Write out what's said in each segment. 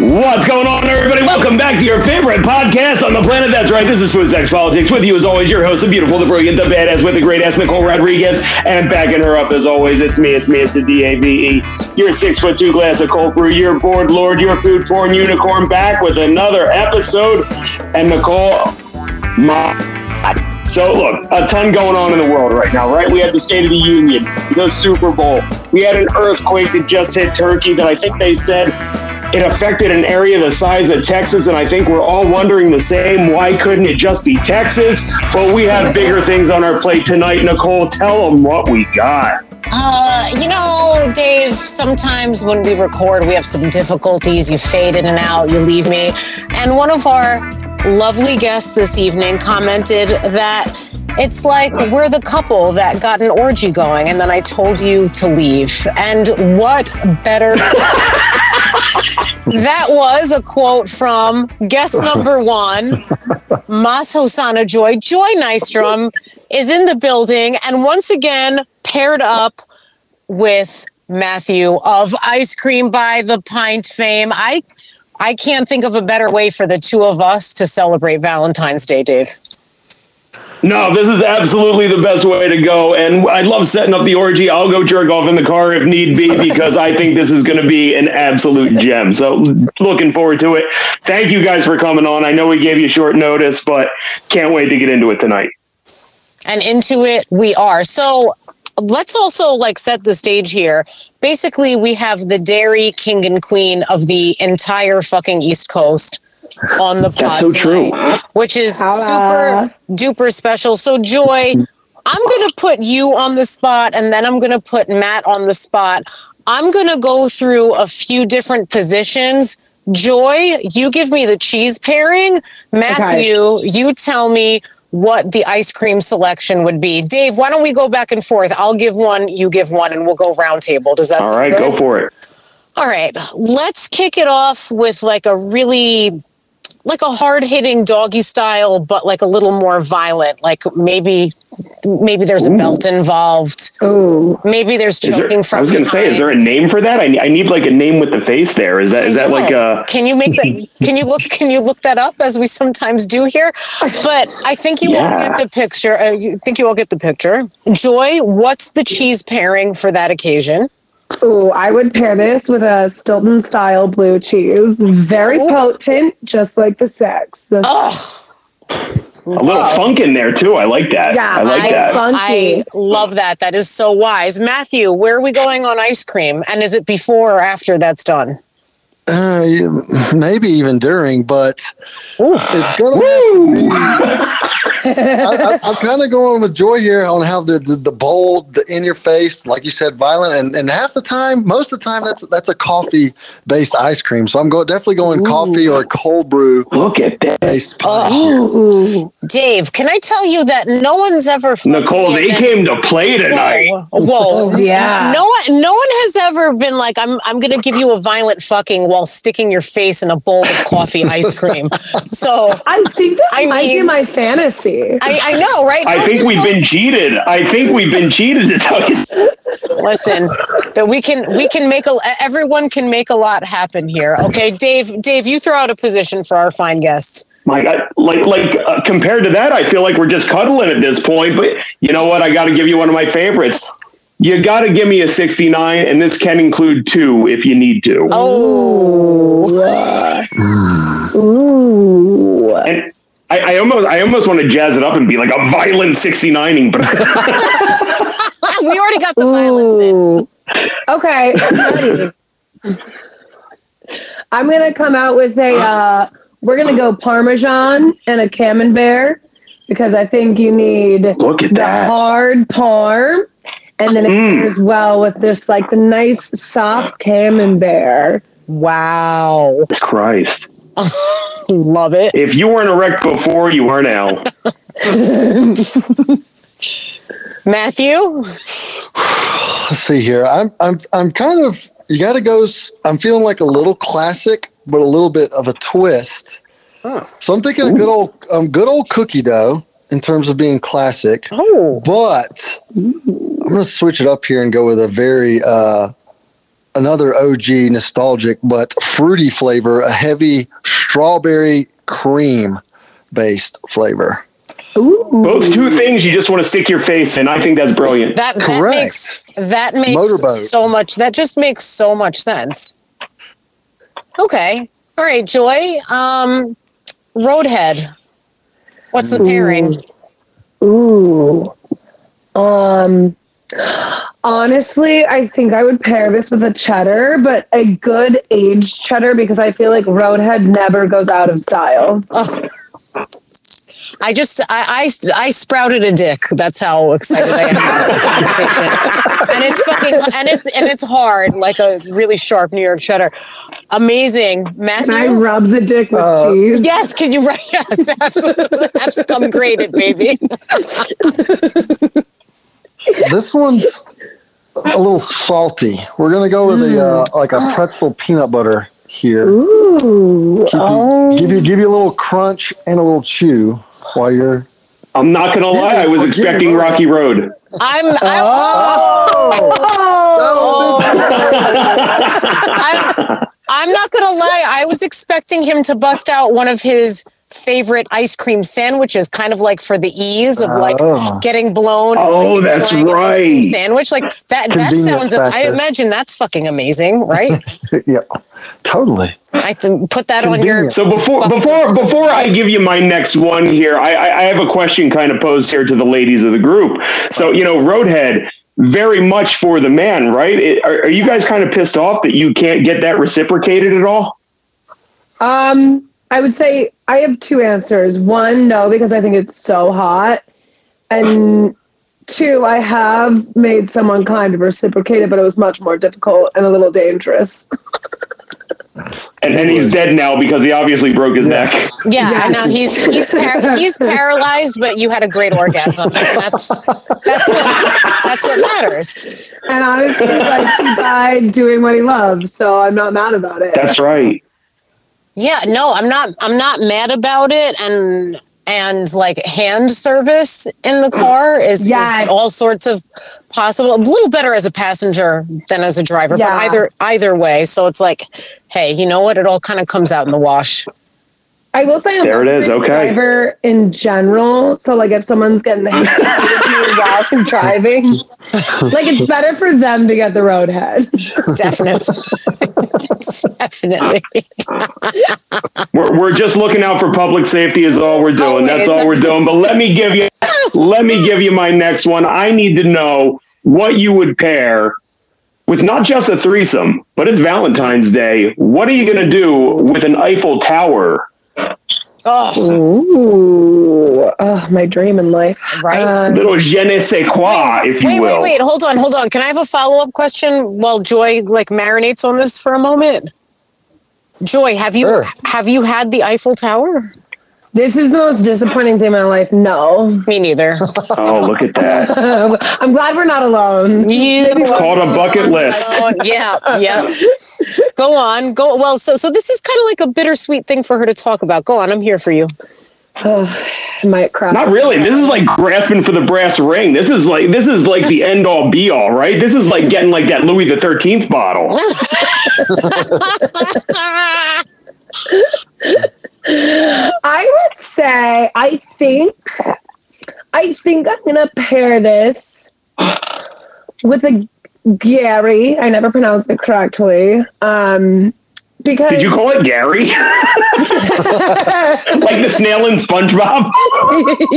What's going on, everybody? Welcome back to your favorite podcast on the planet. That's right. This is Food Sex Politics. With you, as always, your host, the beautiful, the brilliant, the badass, with the great ass Nicole Rodriguez, and backing her up as always, it's me. It's me. It's the D A V E. Your six foot two glass of cold brew. Your board lord. Your food porn unicorn. Back with another episode. And Nicole, my. So look, a ton going on in the world right now, right? We had the State of the Union, the Super Bowl. We had an earthquake that just hit Turkey that I think they said it affected an area the size of Texas, and I think we're all wondering the same. Why couldn't it just be Texas? But we have bigger things on our plate tonight. Nicole, tell them what we got. Uh, you know, Dave, sometimes when we record, we have some difficulties. You fade in and out, you leave me. And one of our lovely guests this evening commented that it's like we're the couple that got an orgy going, and then I told you to leave. And what better? that was a quote from guest number one, Mas Hosanna Joy. Joy Nystrom is in the building and once again paired up with Matthew of Ice Cream by the Pint fame. I I can't think of a better way for the two of us to celebrate Valentine's Day, Dave. No, this is absolutely the best way to go. And I love setting up the orgy. I'll go jerk off in the car if need be, because I think this is going to be an absolute gem. So looking forward to it. Thank you guys for coming on. I know we gave you short notice, but can't wait to get into it tonight. And into it we are. So let's also like set the stage here. Basically, we have the dairy king and queen of the entire fucking East Coast on the pod That's so true. which is super duper special. So, Joy, I'm going to put you on the spot and then I'm going to put Matt on the spot. I'm going to go through a few different positions. Joy, you give me the cheese pairing. Matthew, you tell me what the ice cream selection would be. Dave, why don't we go back and forth? I'll give one, you give one, and we'll go round table. Does that All sound right, good? go for it. All right, let's kick it off with like a really like a hard hitting doggy style, but like a little more violent. Like maybe maybe there's a belt involved. Ooh. Maybe there's Is choking there, from. I was going to say, is there a name for that? I, I need like a name with the face there. Is that is that like uh, a Can you make that? Can you look? Can you look that up as we sometimes do here? But I think you all get the picture. Uh, you think you all get the picture. Joy, what's the cheese pairing for that occasion? Ooh, I would pair this with a Stilton style blue cheese. Very Ooh. potent, just like the sex. That's Oh, a little funk in there too? I like that. Yeah, I like I- that. Funky. I love that. That is so wise. Matthew, where are we going on ice cream? And is it before or after that's done? Uh, maybe even during, but Ooh. it's gonna. Be, I, I, I'm kind of going with Joy here on how the, the the bold, the in your face, like you said, violent, and and half the time, most of the time, that's that's a coffee based ice cream. So I'm going definitely going coffee or cold brew Look at that. based. Ooh. Dave, can I tell you that no one's ever Nicole, they came to play tonight. Whoa, whoa. Oh, yeah. No one, no one has ever been like, I'm, I'm going to give you a violent fucking while sticking your face in a bowl of coffee ice cream. So I think this I might be my fantasy. I, I know, right? I think we've been cheated. I think we've been cheated to tell you. listen that we can we can make a everyone can make a lot happen here. Okay, Dave, Dave, you throw out a position for our fine guests. My God, like like uh, compared to that, I feel like we're just cuddling at this point. But you know what? I got to give you one of my favorites. You got to give me a 69, and this can include two if you need to. Oh, Ooh. And I, I almost I almost want to jazz it up and be like a violent 69ing, but we already got the violence in. Okay. I'm. I'm gonna come out with a. Uh, we're gonna go Parmesan and a Camembert because I think you need look at the that. hard parm, and then it Mm. goes well with this like the nice soft Camembert. Wow, It's Christ. love it. If you weren't erect before, you are now. Matthew, Let's see here. I'm I'm I'm kind of you got to go. I'm feeling like a little classic, but a little bit of a twist. So I'm thinking a good old um, good old cookie dough in terms of being classic. oh, But I'm going to switch it up here and go with a very uh, another OG nostalgic but fruity flavor, a heavy strawberry cream based flavor. Ooh. Both two things you just want to stick your face in. I think that's brilliant. That that Correct. makes that makes Motorboat. so much. That just makes so much sense. Okay, all right, Joy. Um, Roadhead. What's the pairing? Ooh. Um honestly, I think I would pair this with a cheddar, but a good aged cheddar because I feel like Roadhead never goes out of style. I just I, I I sprouted a dick. That's how excited I am about this conversation. and it's fucking and it's and it's hard, like a really sharp New York cheddar. Amazing, Can I rub the dick with Uh, cheese? Yes, can you write? Yes, absolutely. Absolutely. Come grade it, baby. This one's a little salty. We're gonna go with a uh, like a pretzel peanut butter here. Ooh. Oh. Give you give you a little crunch and a little chew while you're. I'm not gonna lie. I was expecting. Rocky Road. I'm I'm, Oh. I'm I'm not gonna lie. I was expecting him to bust out one of his favorite ice cream sandwiches, kind of like for the ease of like Oh. getting blown. Oh, that's enjoying an ice cream right. Sandwich like that. That sounds. I imagine that's fucking amazing, right? yeah, totally. I can put that on your. So before before before I give you my next one here, I, I I have a question kind of posed here to the ladies of the group. So you know, Roadhead, very much for the man, right? It- are, are you guys kind of pissed off that you can't get that reciprocated at all? Um, I would say I have two answers. One, no, because I think it's so hot. And two, I have made someone kind of reciprocate it, but it was much more difficult and a little dangerous. And, then he's dead now because he obviously broke his neck. Yeah, Yeah. I know he's he's par- he's paralyzed, but you had a great orgasm. That's that's what that's what matters. And honestly, like he died doing what he loves, so I'm not mad about it. That's right. Yeah, no, I'm not I'm not mad about it and and like hand service in the car is, Yes. is all sorts of possible a little better as a passenger than as a driver Yeah. but either either way so it's like hey you know what it all kind of comes out in the wash I will say I'm There it not a is, great okay. driver in general. So like if someone's getting the hang of while driving, like it's better for them to get the roadhead. definitely definitely We're, we're just looking out for public safety is all we're doing. That's all we're doing. But let me give you let me give you my next one. I need to know what you would pair with not just a threesome, but it's Valentine's Day. What are you going to do with an Eiffel Tower? Oh Ooh, oh, my dream in life. Right. Um, Little je ne sais quoi, if you wait will. wait wait hold on hold on can i have a follow-up question while joy like marinates on this for a moment joy have you Sure. have you had the eiffel tower this is the most disappointing thing in my life. No. me neither Oh, look at that. I'm glad we're not alone. You It's called a bucket list. Oh, yeah, yeah. Go on, go. Well, so so this is kind of like a bittersweet thing for her to talk about. Go on, I'm here for you. Oh, I might cry. Not really. This is like grasping for the brass ring. This is like this is like the end all be all, right? This is like getting like that Louis the Thirteenth bottle. I would say I think I think I'm gonna pair this with a Gary. I never pronounce it correctly. Um because Did you call it Gary? like the snail in SpongeBob?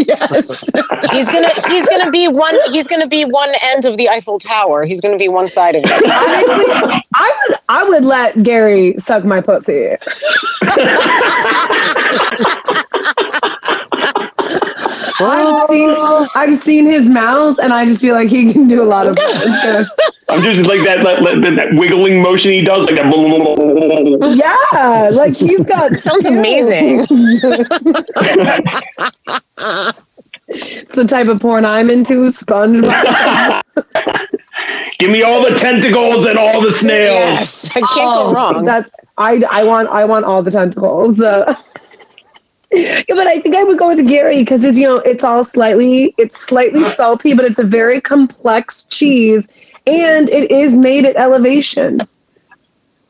yes. He's gonna he's gonna be one he's gonna be one end of the Eiffel Tower. He's gonna be one side of it. Honestly, I would I would let Gary suck my pussy. I've seen I've seen his mouth and I just feel like he can do a lot of good. I'm just like that, that, that, that wiggling motion he does, like that. Yeah, like he's got Sounds amazing. It's the type of porn I'm into. SpongeBob. Give me all the tentacles and all the snails. Yes, I can't Oh, go wrong. That's I. I want. I want all the tentacles. Uh, yeah, but I think I would go with Gary because it's you know it's all slightly it's slightly salty, but it's a very complex cheese, and it is made at elevation.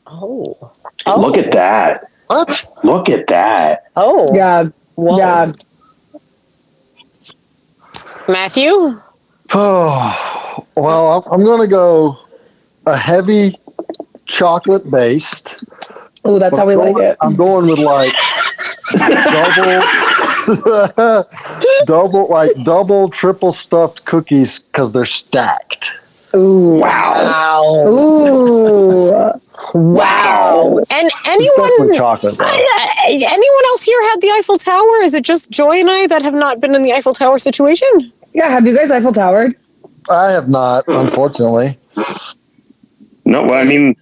Oh. oh. Look at that. What? Look at that. Oh. Yeah. Whoa. Yeah. Matthew? Oh, well, I'm- I'm going to go a heavy chocolate based. Oh, that's how we like it. I'm going with like double, double, like double, triple stuffed cookies because they're stacked. Ooh. Wow. Ooh. Wow. And anyone chocolate. anyone else here had the Eiffel Tower? Is it just Joy and I that have not been in the Eiffel Tower situation? Yeah. Have you guys Eiffel Towered? I have not, unfortunately. No, well, I mean,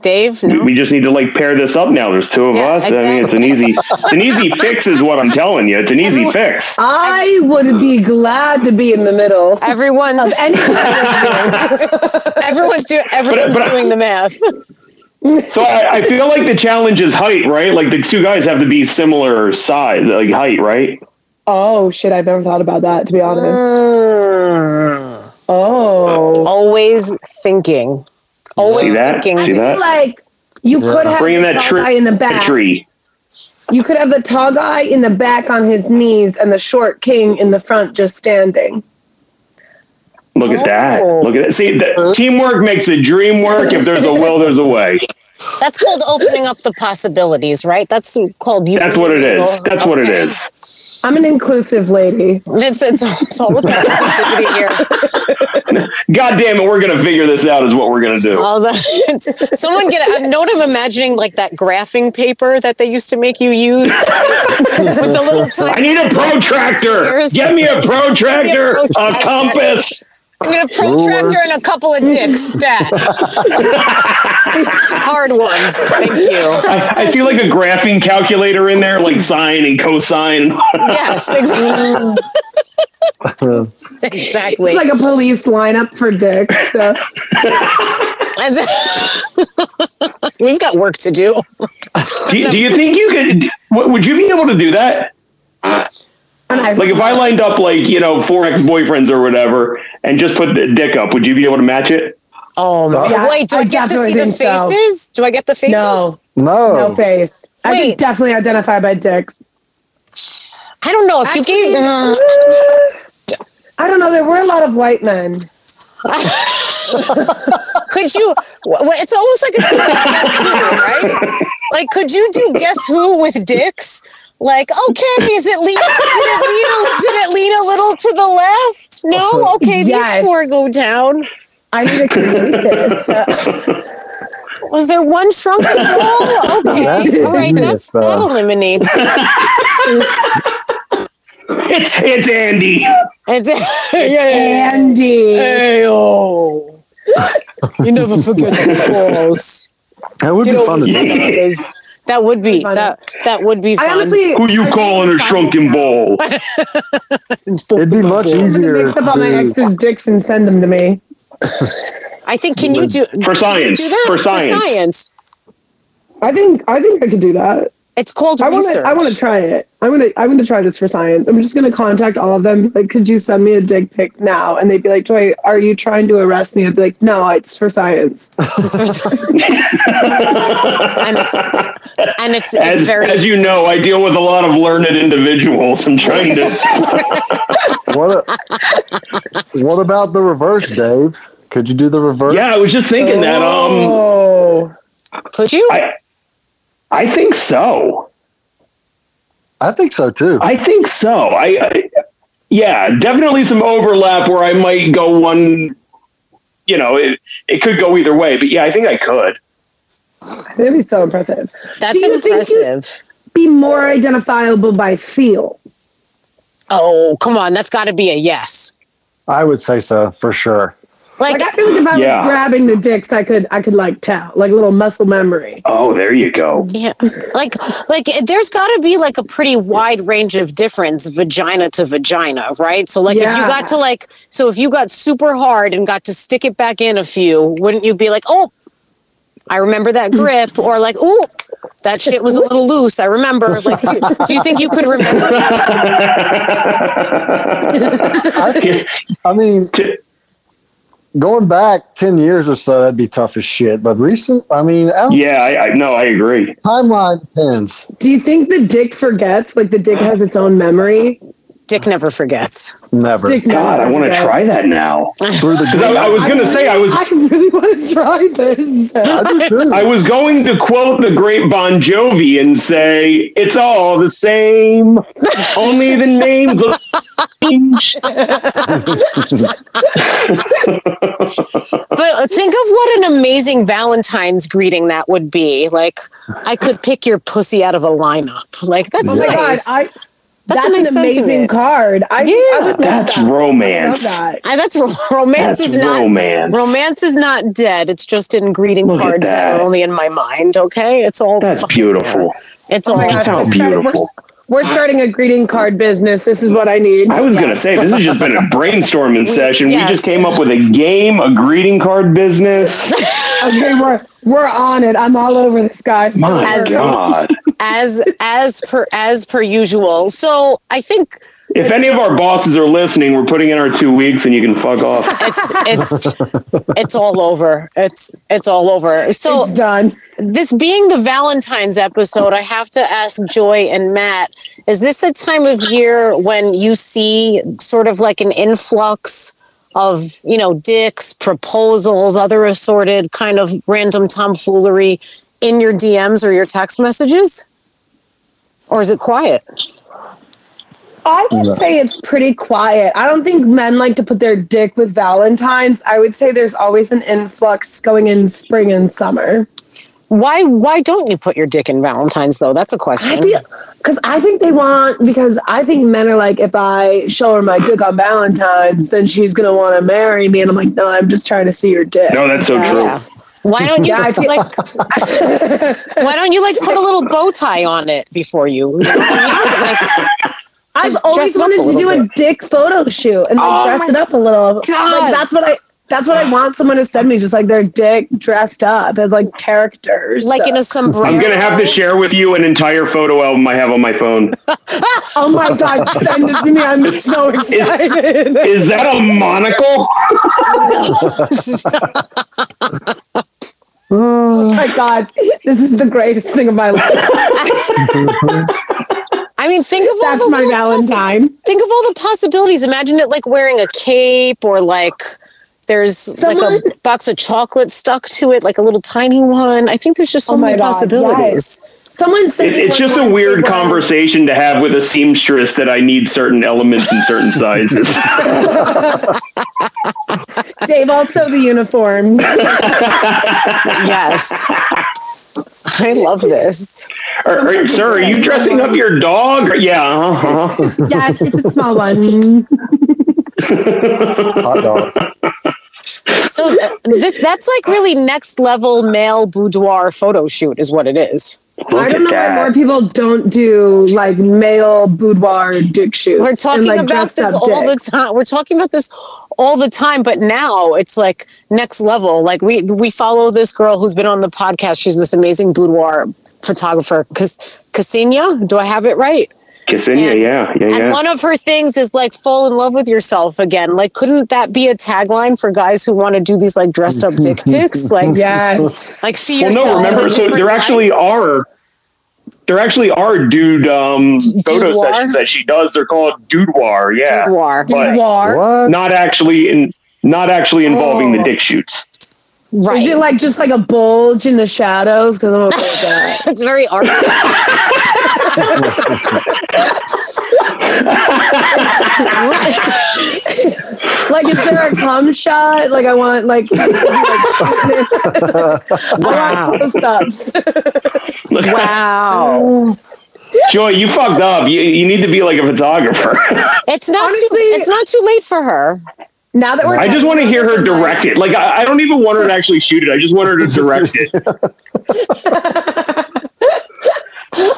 Dave? we, No. we just need to like pair this up now. There's two of Yeah, us. I mean, it's an easy, it's an easy fix, is what I'm telling you. It's an easy Everyone- fix. I would be glad to be in the middle. Everyone's Of any everyone's doing everyone's but- doing the math. So I, I feel like the challenge is height, right? Like the two guys have to be similar size, like height, right? oh shit! I've never thought about that. To be honest. Mm. Always thinking. Always See that? thinking. See that? Like you Yeah. could have Bringing the that tall guy in the back. Tree. You could have the tall guy in the back on his knees and the short king in the front just standing. Look at that. Oh. Look at that. See, the, teamwork makes a dream work. If there's a will, there's a way. That's called opening up the possibilities, right? That's called you. That's what it is. the is. needle. That's what it is. I'm an inclusive lady. It's, it's, it's all about inclusivity here. God damn it, we're gonna figure this out. Is what we're gonna do. All the, someone get. I know what I'm imagining, like that graphing paper that they used to make you use with the little. I need a protractor. Get me a protractor, a protractor. compass. I'm gonna protractor and a couple of dicks stat. Hard ones, thank you. I, I see like a graphing calculator in there, like sine and cosine. Yes, exactly. exactly. It's like a police lineup for dick. So We've got work to do. Do, you- do you think you could? Would you be able to do that? Uh, and I Like if I lined up like you know four ex boyfriends or whatever, and just put the dick up, would you be able to match it? Oh my! Yeah, Wait, do I, I get to see the think so. faces? Do I get the faces? no, No. no face. I can definitely identify by dicks. I don't know if you Actually, gave. uh, I don't know. There were a lot of white men. could you? Well, it's almost like a thing guess who, right? Like, could you do guess who with dicks? Like, okay, is it lean? Did it lean? A, did it lean a little to the left? No. Okay, Yes. these four go down. I need to complete this. Uh, Was there one shrunken ball? Okay, That's all right, genius, that's that though. eliminates. It's it's Andy. It's, yeah, yeah. Andy. Hey, oh. You never forget those balls. That would Get be fun to do. guys. That would be that that would be I fun. honestly, Who you calling a shrunken ball? It'd be much easier. mix up all my to- ex's dicks and send them to me. I think can you do For science. do that For science. science? I think I think I could do that. It's called I want research. to. I want to try it. I'm gonna. I'm gonna try this for science. I'm just gonna contact all of them. Like, could you send me a dick pic now? And they'd be like, "Joy, are you trying to arrest me?" I'd be like, "No, it's for science." and it's and it's, it's As, very as you know, I deal with a lot of learned individuals. I'm trying to. What, what about the reverse, Dave? Could you do the reverse? Yeah, I was just thinking that. Um, Oh, could you? I I think so. I think so too. I think so. I, I yeah, definitely some overlap where I might go one. You know, it it could go either way, but yeah, I think I could. that'd be so impressive. That's do you think impressive. Be more identifiable by feel. oh, come on, that's got to be a yes. I would say so for sure. Like, Like I feel like if I Yeah. was grabbing the dicks, I could. I could like tell, like a little muscle memory. Oh, there you go. yeah, like like there's got to be like a pretty wide range of difference vagina to vagina, right? So like if you got to like so if you got super hard and got to stick it back in a few, wouldn't you be like, "Oh, I remember that grip," or like, "Oh, that shit was a little loose. I remember." Like, do, do you think you could remember? I, I mean, To- going back 10 years or so, that'd be tough as shit. But recent, I mean, I don't- Yeah, I, I no, I agree. timeline depends. Do you think the dick forgets? Like the dick has its own memory? Dick never forgets. Never. Dick God, I want to try that now. Through the 'Cause I, I was gonna say I was I really want to try this. I just do. I was going to quote the great Bon Jovi and say it's all the same, only the names will change. But think of what an amazing Valentine's greeting that would be. Like, I could pick your pussy out of a lineup. Like, that's Oh my god, nice. I That's that's, an amazing card. I, Yeah, I would love That's that. I love romance. that. I- that's romance That's is not romance. romance is not dead. It's just in greeting Look cards that. that. are only in my mind. Okay, it's all That's beautiful. there. It's Oh all my That's how we're beautiful. We're starting a greeting card business. This is what I need. I was gonna say this has just been a brainstorming session. yes. We just came up with a game, a greeting card business. Okay, we're we're on it. I'm all over this, guys. My As- God. as as per as per usual. So I think If any of our bosses are listening, we're putting in our two weeks and you can fuck off. it's it's it's all over. It's it's all over. So it's done. this being the Valentine's episode, I have to ask Joy and Matt, is this a time of year when you see sort of like an influx of, you know, dicks, proposals, other assorted kind of random tomfoolery in your DMs or your text messages? Or is it quiet? I would say it's pretty quiet. I don't think men like to put their dick with Valentine's. I would say there's always an influx going in spring and summer. Why why don't you put your dick in Valentine's though? That's a question. because I think they want because I think men are like if I show her my dick on Valentine's, then she's gonna want to marry me, and I'm like, no, I'm just trying to see your dick. No, that's so true. Yeah. Why don't you Yeah, like why don't you like put a little bow tie on it before you? Like, I've always dress it up wanted to do little a dick photo shoot and like Oh dress it up a little. God. Like that's what I that's what I want someone to send me, just like their dick dressed up as like characters. like in a sombrero. I'm gonna have to share with you an entire photo album I have on my phone. oh my god, send it to me! I'm so excited. Is that a monocle? oh my god, this is the greatest thing of my life. I mean, think of all That's the my little possi- Valentine. think of all the possibilities. Imagine it like wearing a cape or like there's Someone- like a box of chocolate stuck to it, like a little tiny one. I think there's just so Oh many God, possibilities. Someone said It, it's just a weird conversation to have with a seamstress that I need certain elements in certain sizes. Dave also the uniforms. Yes. I love this. Are- are- sir, are you dressing up your dog? Yeah. Uh-huh. yeah, it's a small one. Hot dog. So uh, this that's like really next level male boudoir photo shoot is what it is. I don't know at why more people don't do like male boudoir dick shoots. We're talking and, like, about this all dicks. the time. We're talking about this all the time, but now it's like next level. Like we we follow this girl who's been on the podcast. She's this amazing boudoir photographer, Cas- Cassinia. Do I have it right? Cassinia, And- yeah, yeah, And one of her things is like fall in love with yourself again. Like, couldn't that be a tagline for guys who want to do these like dressed up dick pics? Like, Yes. like see Well, yourself. no, remember, so there light. actually are there actually are dude um, photo Boudoir? sessions that she does. They're called dudoir, yeah, boudoir. but Boudoir. What? not actually in not actually involving the Oh. dick shoots. Right. Is it like just like a bulge in the shadows? Because I'm okay with that. it's very artsy. like, is there a cum shot? Like, I want like, like Wow. want close ups. wow. Joy, you fucked up. You, you need to be like a photographer. It's not Honestly- too, it's not too late for her. Now that we're, I just want to hear her direct it. Like I, I don't even want her to actually shoot it. I just want her to direct it.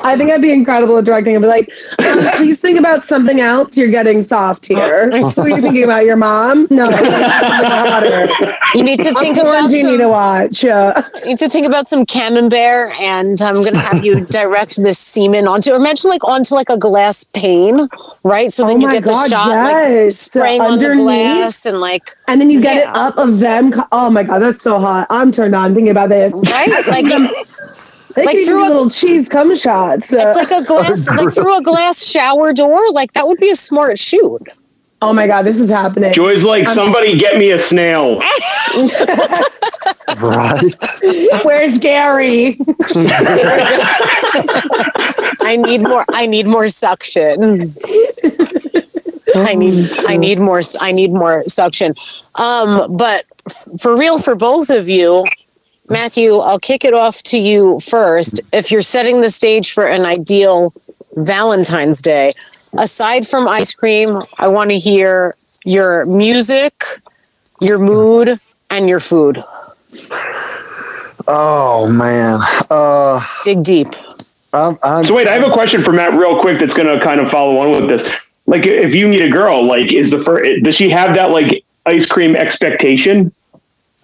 I think I'd be incredible at directing. I'd be like, um, please think about something else. You're getting soft here. Who are you thinking about? Your mom? No. You need to think about you need to watch? Uh, you need to think about some camembert, and I'm going to have you direct this semen onto, or mention like onto like a glass pane, right? So then Oh you get the God, shot like yes. spraying on the Underneath. glass and like and then you get it up of them. Oh my god, that's so hot. I'm turned on thinking about this. right, like They Like through a- little cheese cum shot. Uh, it's like a glass, like through a glass shower door. Like that would be a smart shoot. oh my god, this is happening. Joy's like, somebody get me a snail. Right. Where's Gary? I need more. I need more suction. I need. I need more. I need more suction. Um, but f- for real, for both of you, Matthew, I'll kick it off to you first. If you're setting the stage for an ideal Valentine's Day, aside from ice cream, I want to hear your music, your mood, and your food. Oh man. Uh, Dig deep. I'm, I'm, So wait, I have a question for Matt, real quick. That's going to kind of follow on with this. Like, if you meet a girl, like, is the first does she have that like ice cream expectation?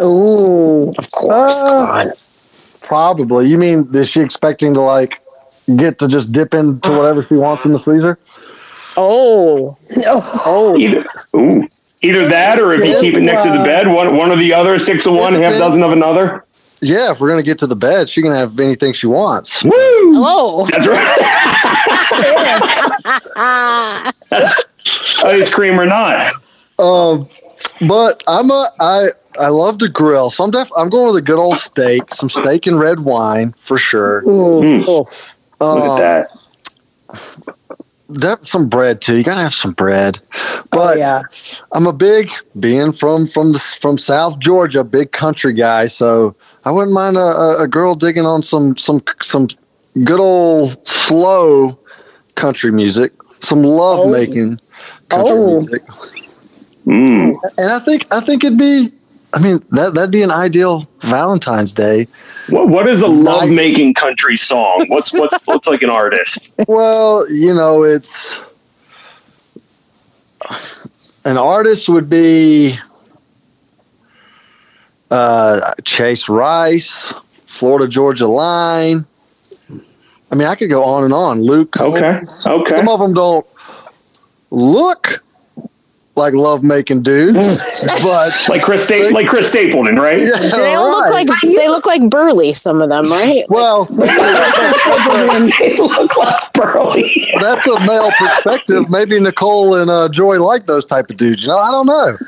Ooh. Of course. Uh, come on. probably. You mean is she expecting to like get to just dip into whatever she wants in the freezer? Oh. Oh, Oh. Either, ooh, either that, or if you keep it next to the bed, one one or the other, six of one, half dozen of another. Yeah, if we're gonna get to the bed, she can have anything she wants. Woo! Hello. That's right. Ah. ice cream or not? Um, but I'm a I I love to grill, so I'm def I'm going with a good old steak, some steak and red wine for sure. ooh. Hmm, Oh. look Um, at that. def- some bread too. You gotta have some bread. Oh, But yeah. I'm a big being from from the, from South Georgia, big country guy. So I wouldn't mind a, a, a girl digging on some some some good old slow country music, some love making country Oh. music. Mm. And I think I think it'd be. I mean that that'd be an ideal Valentine's Day. What, what is a love making country song? What's what's what's like an artist? Well, you know, it's an artist would be uh, Chase Rice, Florida Georgia Line. I mean, I could go on and on. Luke. Okay, okay. Some of them don't look like love making dudes, but Like Chris Sta- like Chris Stapleton, right? yeah, They all look like they look like burly. Some of them, right? well, they look like Burley. that's a male perspective. Maybe Nicole and uh, Joy like those type of dudes. You know, I don't know.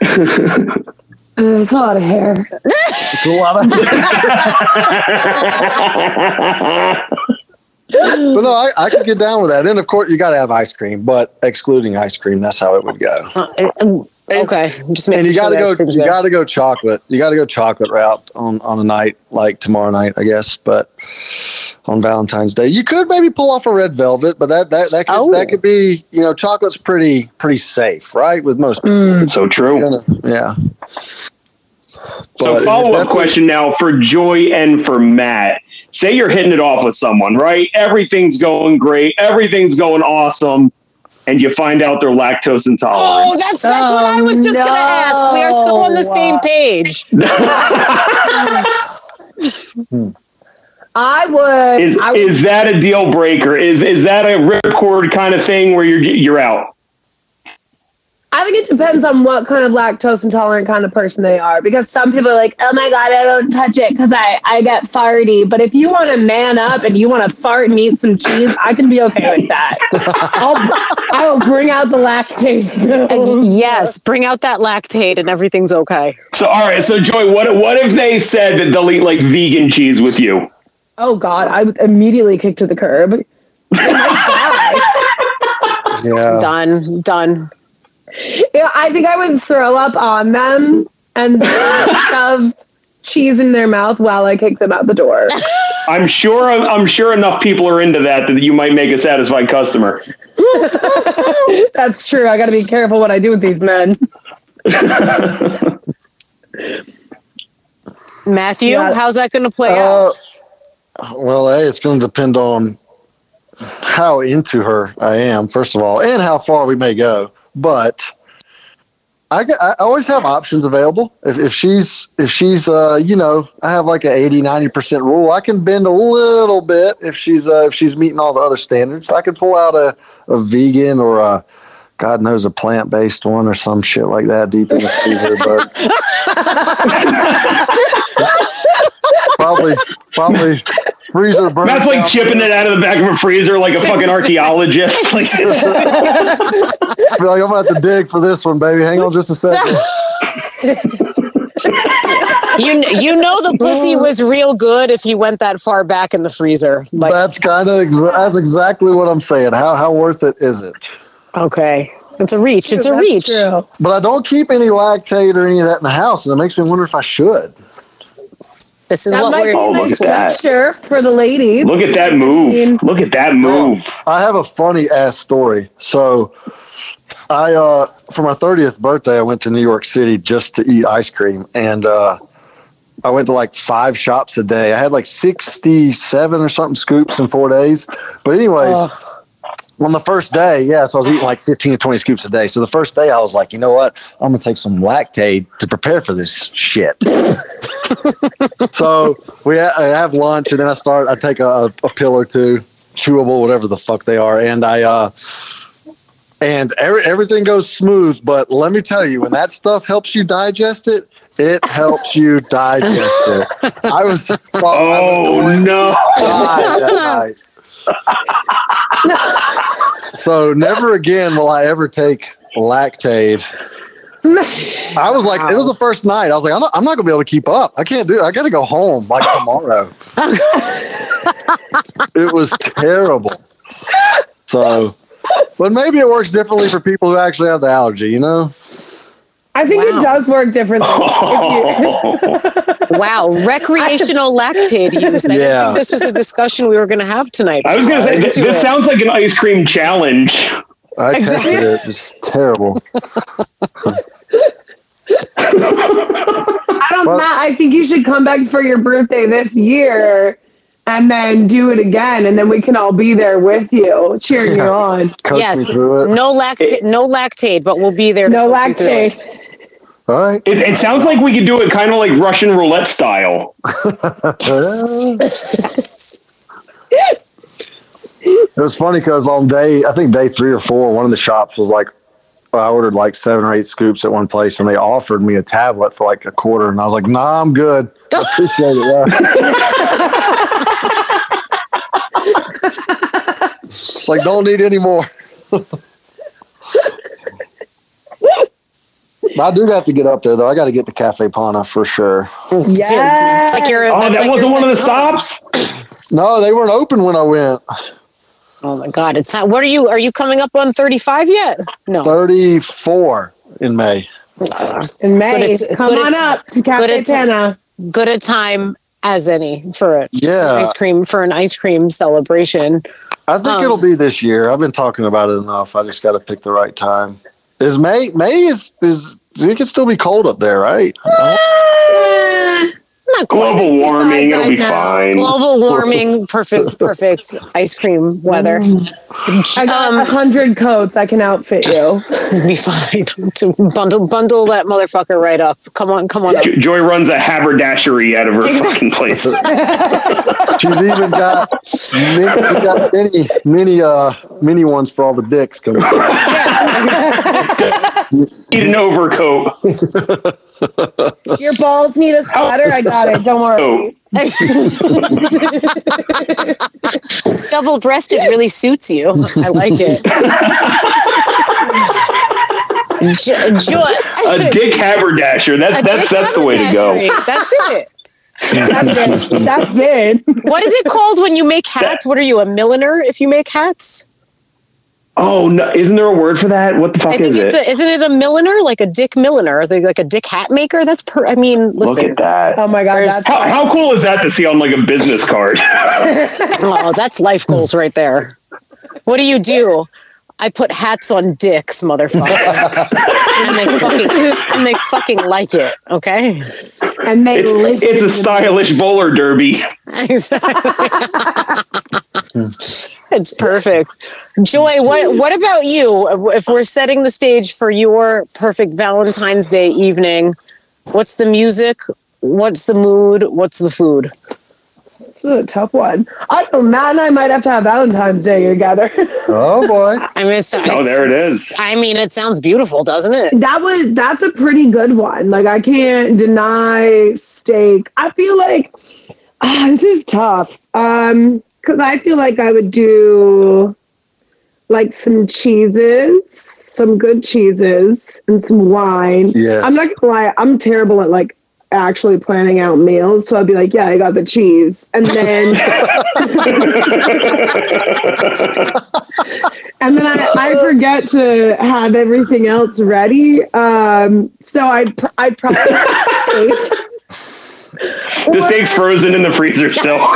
Uh, it's a lot of hair. It's a lot of. But no, I, I could get down with that. And of course, you got to have ice cream, but excluding ice cream, that's how it would go. Uh, um, okay, just making And you sure got to go, you got to go chocolate. You got to go chocolate route on on a night like tomorrow night, I guess. But on Valentine's Day, you could maybe pull off a red velvet, but that that that could, Oh. that could be, you know, chocolate's pretty pretty safe, right? With most people, Mm. so true. Gonna- yeah. So follow up question now for Joy and for Matt. Say you're hitting it off with someone, right? Everything's going great, everything's going awesome, and you find out they're lactose intolerant. Oh, intolerant. that's that's what I Oh, was just gonna oh, ask. We are so on the no. same page. I would. is I would is that a deal breaker? Is is that a ripcord kind of thing where you're you're out? I think it depends on what kind of lactose intolerant kind of person they are. Because some people are like, "Oh my god, I don't touch it because I I get farty." But if you want to man up and you want to fart and eat some cheese, I can be okay with that. I'll I will bring out the lactase And pills. yes, bring out that Lactaid and everything's okay. So all right, so Joy, what what if they said that they'll eat like vegan cheese with you? Oh god, I would immediately kick to the curb. Oh yeah. Done, done. Yeah, I think I would throw up on them and shove cheese in their mouth while I kick them out the door. I'm sure I'm sure enough people are into that that you might make a satisfied customer. That's true. I got to be careful what I do with these men. Matthew, Yeah. how's that going to play out? Uh, well, hey, it's going to depend on how into her I am, first of all, and how far we may go. But I, I always have options available. If, if she's if she's uh, you know I have like a 80 90 percent rule. I can bend a little bit if she's uh, if she's meeting all the other standards. I can pull out a, a vegan or a God knows a plant based one or some shit like that deep in the freezer. But probably probably freezer burn. That's like chipping it out of the back of a freezer like a fucking archaeologist. Like, Be like, I'm gonna have to dig for this one, baby. Hang on just a second. You you know the pussy was real good if he went that far back in the freezer. Like that's kind of that's exactly what I'm saying. How how worth it is it? okay, it's a reach. It's a reach. true. But I don't keep any Lactaid or any of that in the house, and it makes me wonder if I should. This is That what might we're. be a Oh, look at that. texture for the ladies. look at that move. Look at that move. I have a funny ass story. So, I uh, for my 30th birthday, I went to New York City just to eat ice cream, and uh, I went to like five shops a day. I had like 67 or something scoops in four days. But anyways. On the first day, yeah, so I was eating like 15 to 20 scoops a day. So the first day I was like, you know what? I'm going to take some Lactaid to prepare for this shit. so we ha- I have lunch and then I start, I take a, a pill or two, chewable, whatever the fuck they are. And I, uh, and every, everything goes smooth. But let me tell you, when that stuff helps you digest it, it helps you digest it. I was, Oh no. died that night. so never again will I ever take Lactaid. I was like, it was the first night. I was like, I'm not, I'm not gonna be able to keep up. I can't do it. I got to go home like tomorrow. it was terrible. So, but maybe it works differently for people who actually have the allergy. You know? I think Wow. it does work differently. You- Wow, recreational Lactaid use. I Yeah. think this was a discussion we were going to have tonight. I was gonna say this, this it. sounds like an ice cream challenge. I tested it. It's terrible. I don't. Well- Matt, I think you should come back for your birthday this year, and then do it again, and then we can all be there with you, cheering you on. Coach yes, no Lactaid, no Lactaid, but we'll be there. No coach you through it. Lactaid. All right. It, it sounds like we could do it kind of like Russian roulette style. It was funny because on day, I think day three or four, one of the shops was like, I ordered like seven or eight scoops at one place, and they offered me a tablet for like a quarter, and I was like, "Nah, I'm good. I appreciate it." Yeah. like, don't need any more. I do have to get up there though. I got to get the Caffè Panna for sure. Yeah, It's like you're. Oh, that like wasn't one of the stops. No, they weren't open when I went. Oh my god, it's not. What are you? Are you coming up on thirty five yet? No. Thirty-four in May. In May, Good at- come good on at- up to Cafe good at- Tana. Good a time as any for it. Yeah, ice cream for an ice cream celebration. I think Um, it'll be this year. I've been talking about it enough. I just got to pick the right time. Is May? May is is it can still be cold up there, right? Not quite. Global warming, it'll be Right now. fine. Global warming, perfect, perfect ice cream weather. I got Um, a hundred coats. I can outfit you. It'll be fine. To bundle, bundle that motherfucker right up. Come on, come on up. Joy runs a haberdashery out of her fucking place. She's even got many, she's got many, many, uh, many ones for all the dicks coming. Need an overcoat. Your balls need a sweater. I got it. Don't worry. Oh, Double breasted really suits you. I like it. Jo- jo- a dick haberdasher. That's a that's that's the way to go. That's it. That's it. That's it. What is it called when you make hats? What are you, a milliner if you make hats? Oh no! Isn't there a word for that? What the I fuck think is it's it? a, isn't it a milliner? Like a dick milliner, like like a dick hat maker? That's per, I mean, Look at that. Oh my god. That's How, how cool is that to see on like a business card? Oh, that's life goals right there. What do you do? I put hats on dicks, motherfucker. and they fucking and they fucking like it, okay? and they It's listen it's a to stylish bowler derby. Exactly. It's perfect. Joy, what what about you? If we're setting the stage for your perfect Valentine's Day evening, what's the music? What's the mood? What's the food? This is a tough one. I don't know. Matt and I might have to have Valentine's Day together. Oh boy. I mean, it's, Oh, there it is. I mean, it sounds beautiful, doesn't it? that was that's a pretty good one. Like I can't deny steak. I feel like ah, this is tough. Um, because I feel like I would do like some cheeses, some good cheeses, and some wine. Yes. I'm not gonna lie, I'm terrible at like actually planning out meals. So I'd be like, yeah, I got the cheese. And then and then I, I forget to have everything else ready. Um, so I'd pr- I'd probably have steak. The steak's frozen in the freezer still.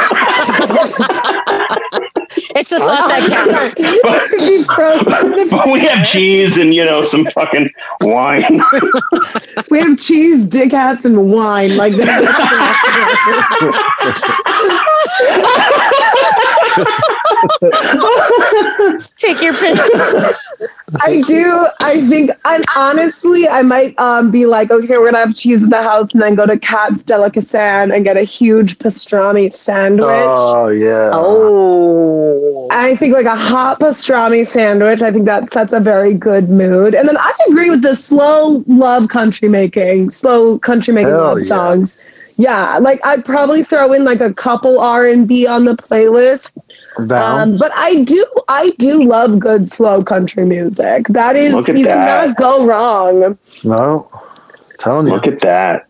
It's the oh, thought that counts. It could be frozen but we have cheese and you know some fucking wine. We have cheese, dick hats, and wine. Like that. Take your pick. I do. I think. And honestly, I might um, be like, okay, we're gonna have cheese in the house, and then go to Katz's Delicatessen and get a huge pastrami sandwich. Oh yeah. Oh. I think like a hot pastrami sandwich. I think that sets a very good mood. And then I agree with the slow love country making, slow country making Hell love yeah. songs. Yeah, like I'd probably throw in like a couple R and B on the playlist. Um, but I do, I do love good slow country music. That is, you that. cannot go wrong. no. Telling you. Look at that.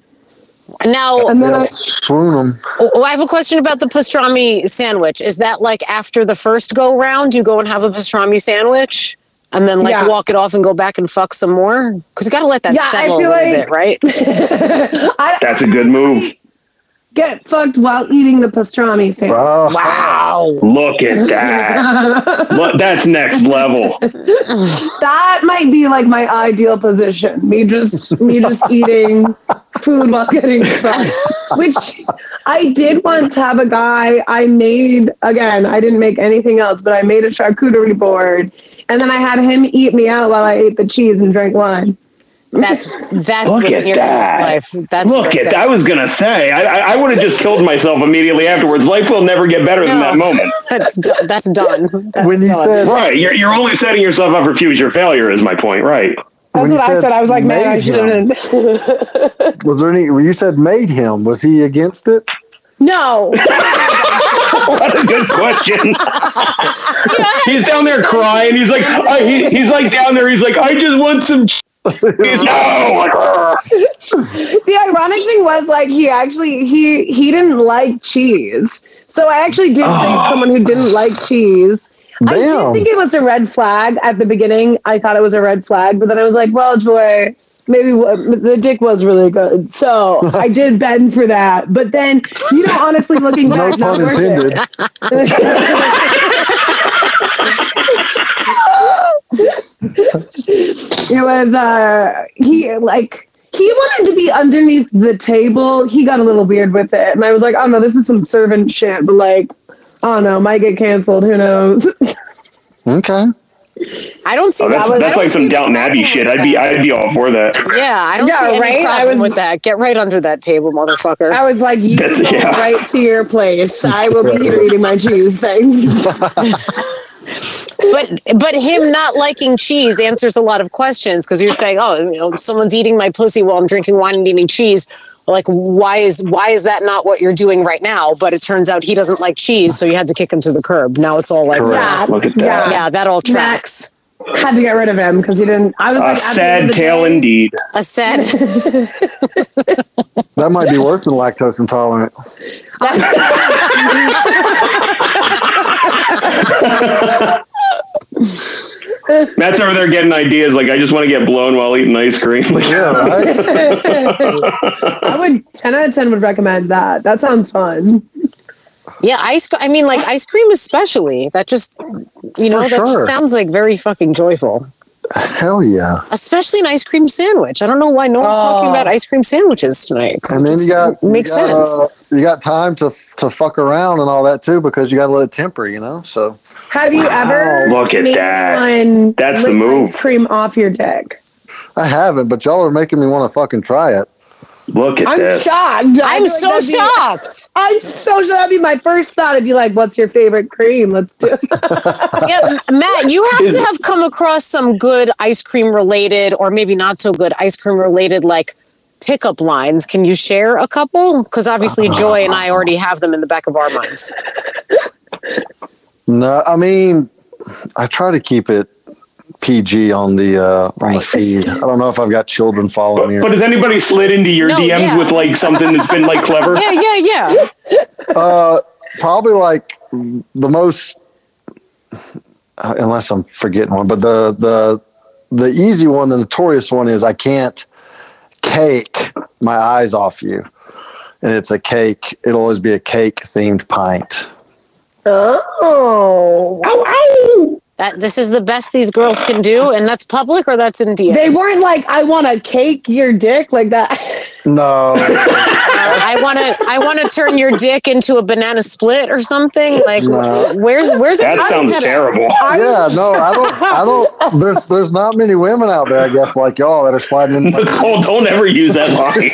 Now, And then Yeah, I, swoon 'em. oh, I have a question about the pastrami sandwich. Is that like after the first go round, you go and have a pastrami sandwich? And then like Yeah. walk it off and go back and fuck some more? Because you got to let that Yeah, I settle a little like- bit, right? I That's a good move. get fucked while eating the pastrami sandwich. Oh, Wow. Look at that. Look, that's next level. that might be like my ideal position. Me just me just eating food while getting fucked. Which I did once have a guy I made again, I didn't make anything else, but I made a charcuterie board and then I had him eat me out while I ate the cheese and drank wine. That's that's Look at your that. life. That's Look at that. I was gonna say I, I, I would have just killed myself immediately afterwards. Life will never get better than that moment. That's do- that's done. That's when you done. said Right. You're, you're only setting yourself up for future failure. Is my point. Right. That's you what I said. I was like, man, I should him, have Was there any? When you said made him, was he against it? No. What a good question. he's down there crying. He's like, uh, he, he's like down there. He's like, I just want some. Cheese. No. Like, "Argh." the ironic thing was like he actually he he didn't like cheese. So I actually did Oh. someone who didn't like cheese. I did think it was a red flag at the beginning. I thought it was a red flag, but then I was like, well, Joy, maybe w- the dick was really good. So I did bend for that. But then, you know, honestly, looking No back, not pun worth it. intended. it was uh he like he wanted to be underneath the table he got a little weird with it and i was like oh no this is some servant shit but like I don't know might get canceled who knows Okay. I don't see Oh, that's that. that's like some Downton Abbey shit. I'd be I'd be all for that. Yeah, I don't Yeah, see any right? I problem was- with that. Get right under that table, motherfucker. i was like you That's- go yeah. right to your place i will be here eating my cheese Thanks. but but him not liking cheese answers a lot of questions because you're saying, oh, you know, someone's eating my pussy while I'm drinking wine and eating cheese. Like, why is why is that not what you're doing right now? But it turns out he doesn't like cheese, so you had to kick him to the curb. Now it's all like, Correct. yeah, Look at that. Yeah. yeah, that all tracks. had to get rid of him because he didn't i was A like at the end sad tale day- indeed. A sad. That might be worse than lactose intolerant. Matt's over there getting ideas. Like I just want to get blown while eating ice cream. Like, Yeah, right. i would 10 out of 10 would recommend that that sounds fun Yeah, ice. I mean, like ice cream, especially. That just, you know, For that just sure. sounds like very fucking joyful. Hell yeah! especially an ice cream sandwich. I don't know why no one's talking Oh. about ice cream sandwiches tonight. And then you got makes you got, sense. uh, you got time to to fuck around and all that too because you got to let it temper. You know, so Have you ever Look at that. That's the move. Ice cream off your dick. I haven't, but y'all are making me want to fucking try it. Look at I'm this. shocked. I I'm feel like so be- shocked. I'm so shocked. That'd be my first thought. I'd be like, "What's your favorite cream? Let's do it." yeah, Matt, you have to have come across some good ice cream related, or maybe not so good ice cream related, like pickup lines. Can you share a couple? Because obviously, Joy and I already have them in the back of our minds. No, I mean, I try to keep it PG on the uh, on the feed. I don't know if I've got children following me. But has anybody slid into your No, DMs yeah. with like something that's been like clever? Yeah, yeah, yeah. Uh, probably like the most, unless I'm forgetting one, but the the the easy one, the notorious one is I can't cake my eyes off you, and it's a cake. It'll always be a cake themed pint. Oh, That this is the best these girls can do, and that's public or that's in DMs. they weren't like, "I want to cake your dick" like that. No, I want to. I want to turn your dick into a banana split or something. Like, No. where's where's it That coming sounds from? terrible. yeah, no, I don't. I don't. There's there's not many women out there, I guess, like y'all that are sliding in. Nicole, don't ever use that line.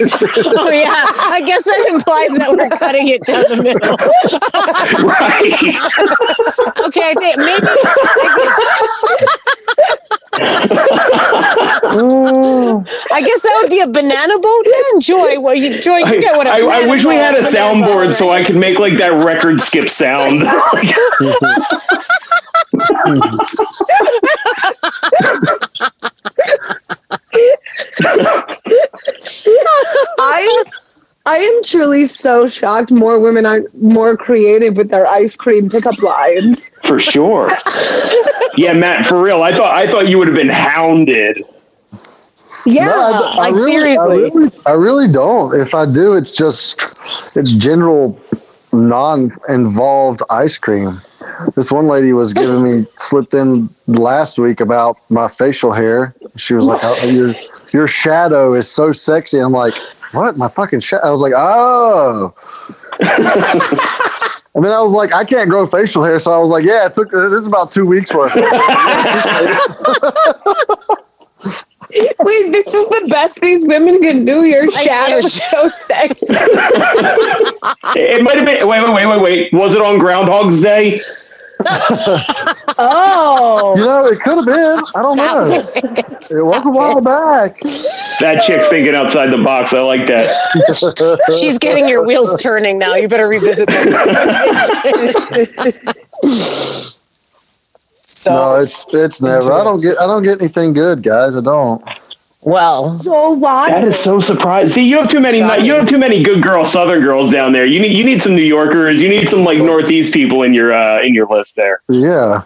Oh yeah, I guess that implies that we're cutting it down the middle. right. Okay, I think maybe. I guess that would be a banana boat then. Joy, well, you Joy, you get what I banana wish we had a soundboard so I could make like that record skip sound. I I am truly so shocked. More women are more creative with their ice cream pickup lines. for sure. Yeah, Matt, for real. I thought I thought you would have been hounded. Yeah, No, I- I like, really- seriously. I really, I really don't. If I do, it's just it's general non-involved ice cream. This one lady was giving me slipped in last week about my facial hair. She was like, oh, "Your your shadow is so sexy." I'm like, "What? My fucking shadow?" I was like, "Oh." and then I was like, "I can't grow facial hair," so I was like, "Yeah, it took. This is about two weeks worth." wait, this is the best these women can do. Your shadow is so sexy. It might have been. Wait, wait, wait, wait, wait. Was it on Groundhog's Day? Oh, You know, it could have been. I don't know. It was a while back. That chick's thinking outside the box. I like that. She's getting your wheels turning now. You better revisit that. so No, it's it's never. I don't get I don't get anything good, guys. I don't. Well. so why? That is so surprising. See, you have too many. Shocking. You have too many good girl Southern girls down there. You need you need some New Yorkers. You need some like Northeast people in your uh, in your list there. Yeah.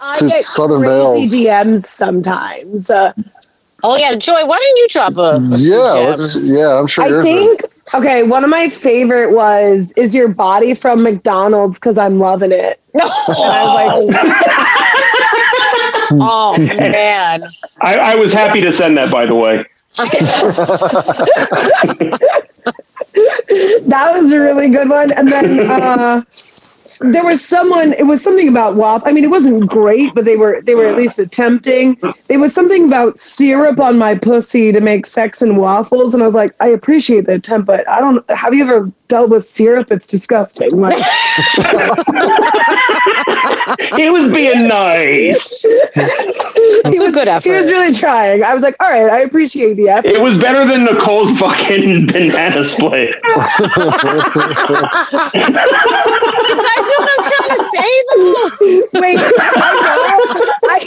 I Two get Southern crazy Belles. DMs sometimes. Uh, Oh yeah, Joy. Why don't you drop a, a Yeah, let's, yeah. I'm sure. I yours think okay. One of my favorite was "Is your body from McDonald's?" Because I'm loving it. No. I was oh man. I, I was happy to send that, by the way. that was a really good one. And then uh, there was someone. It was something about WAP. I mean, it wasn't great, but they were they were at least attempting. It was something about syrup on my pussy to make sex and waffles, and I was like, I appreciate the attempt, but I don't. Have you ever dealt with syrup? It's disgusting. Like, He was being nice. It's a good effort. he was really trying. I was like, all right, I appreciate the effort. It was better than Nicole's fucking banana split. you guys know what I'm trying to say though? Wait, I,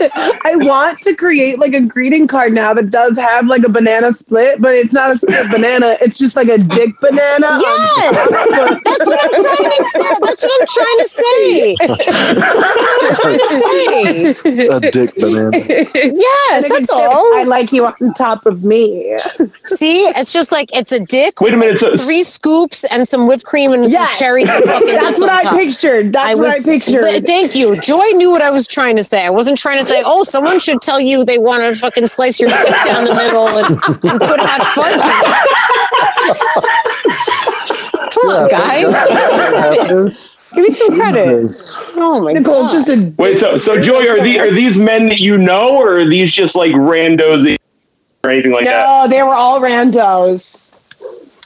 I, I want to create like a greeting card now that does have like a banana split, but it's not a split banana. It's just like a dick banana. Yes. That's what I'm trying to say. That's what I'm trying to say. That's what I'm trying to say. a dick banana. Yes, that's all. I like you on top of me. See, it's just like it's a dick. Wait a minute. So, Three scoops and some whipped cream and Yes. some cherries. That's what I top. pictured. That's what I Th- pictured. Thank you. Joy knew what I was trying to say. I wasn't trying to say, oh, Someone should tell you they want to fucking slice your dick down the middle and, and put hot fudge in it. Come on, guys. Give me some credit. Oh my Nicole's god. just a Wait, so so Joy, are these are these men that you know, or are these just like randos or anything like that? no. They were all randos.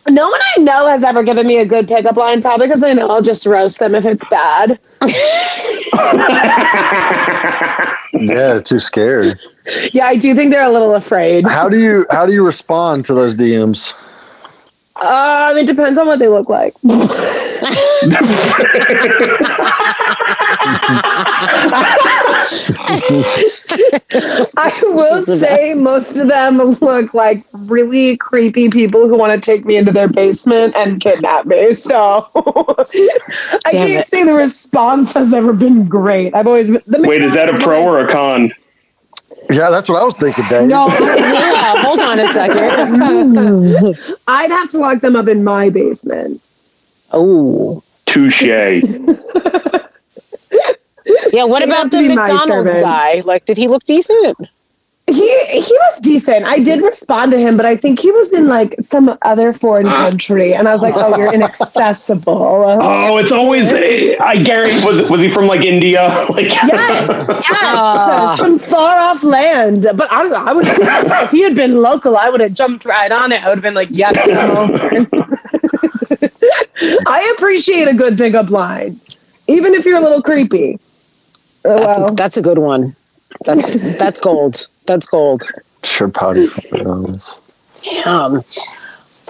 No one I know has ever given me a good pickup line, probably because they know I'll just roast them if it's bad. Yeah, too scared. Yeah, I do think they're a little afraid. How do you how do you respond to those DMs? Um, it depends on what they look like. I will say best. most of them look like really creepy people who want to take me into their basement and kidnap me. So I Damn can't it. say the response has ever been great. I've always been. The Wait, is that a pro or a con? Yeah, that's what I was thinking, Dave. No, Yeah, hold on a second. I'd have to lock them up in my basement. Oh. Touche. Yeah, what He'd about the McDonald's guy? Like, did he look decent? He he was decent. I did respond to him, but I think he was in like some other foreign country, and I was like, "Oh, you're inaccessible." Oh, it's always. I guarantee. Was was he from like India? Like Yes, yes, Ah. some far off land. But I, I would, if he had been local, I would have jumped right on it. I would have been like, "Yes. I appreciate a good pickup line, even if you're a little creepy. Oh, That's, well. a, that's a good one. That's that's gold. That's gold. Sure, potty. McDonald's. Um,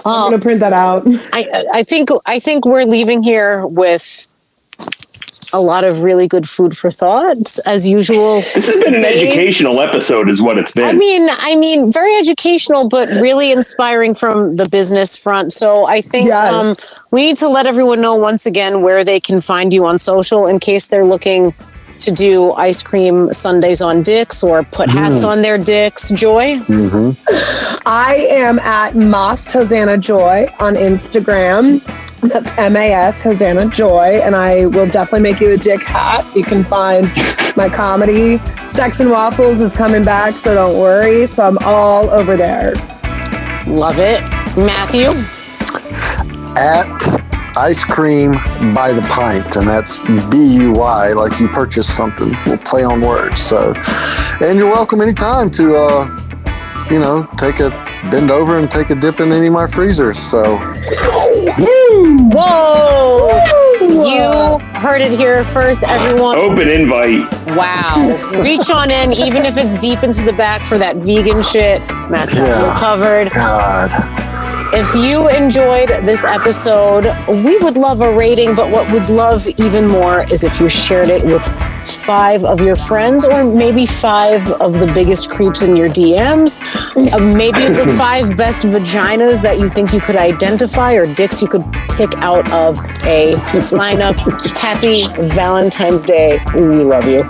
I'm uh, gonna print that out. I I think I think we're leaving here with a lot of really good food for thought, as usual. this has been an Dave? educational episode, is what it's been. I mean, I mean, very educational, but really inspiring from the business front. So I think Yes. um, we need to let everyone know once again where they can find you on social in case they're looking to do ice cream sundaes on dicks or put hats on their dicks. Joy. Mm-hmm. I am at Moss Hosanna Joy on Instagram. That's M A S Hosanna Joy, and I will definitely make you a dick hat. You can find my comedy. Sex and Waffles is coming back, so don't worry. So I'm all over there. Love it. Matthew. At ice cream by the pint, and that's B U Y, like you purchase something. We'll play on words. So, and you're welcome anytime to, uh, you know, take a bend over and take a dip in any of my freezers. So, Whoa! You heard it here first, everyone. Open invite. Wow. Reach on in, even if it's deep into the back for that vegan shit. Matt's got Yeah. you covered. God, If you enjoyed this episode, we would love a rating, but what we'd love even more is if you shared it with five of your friends or maybe five of the biggest creeps in your DMs. Uh, maybe the five best vaginas that you think you could identify or dicks you could pick out of a lineup. Happy Valentine's Day. We love you.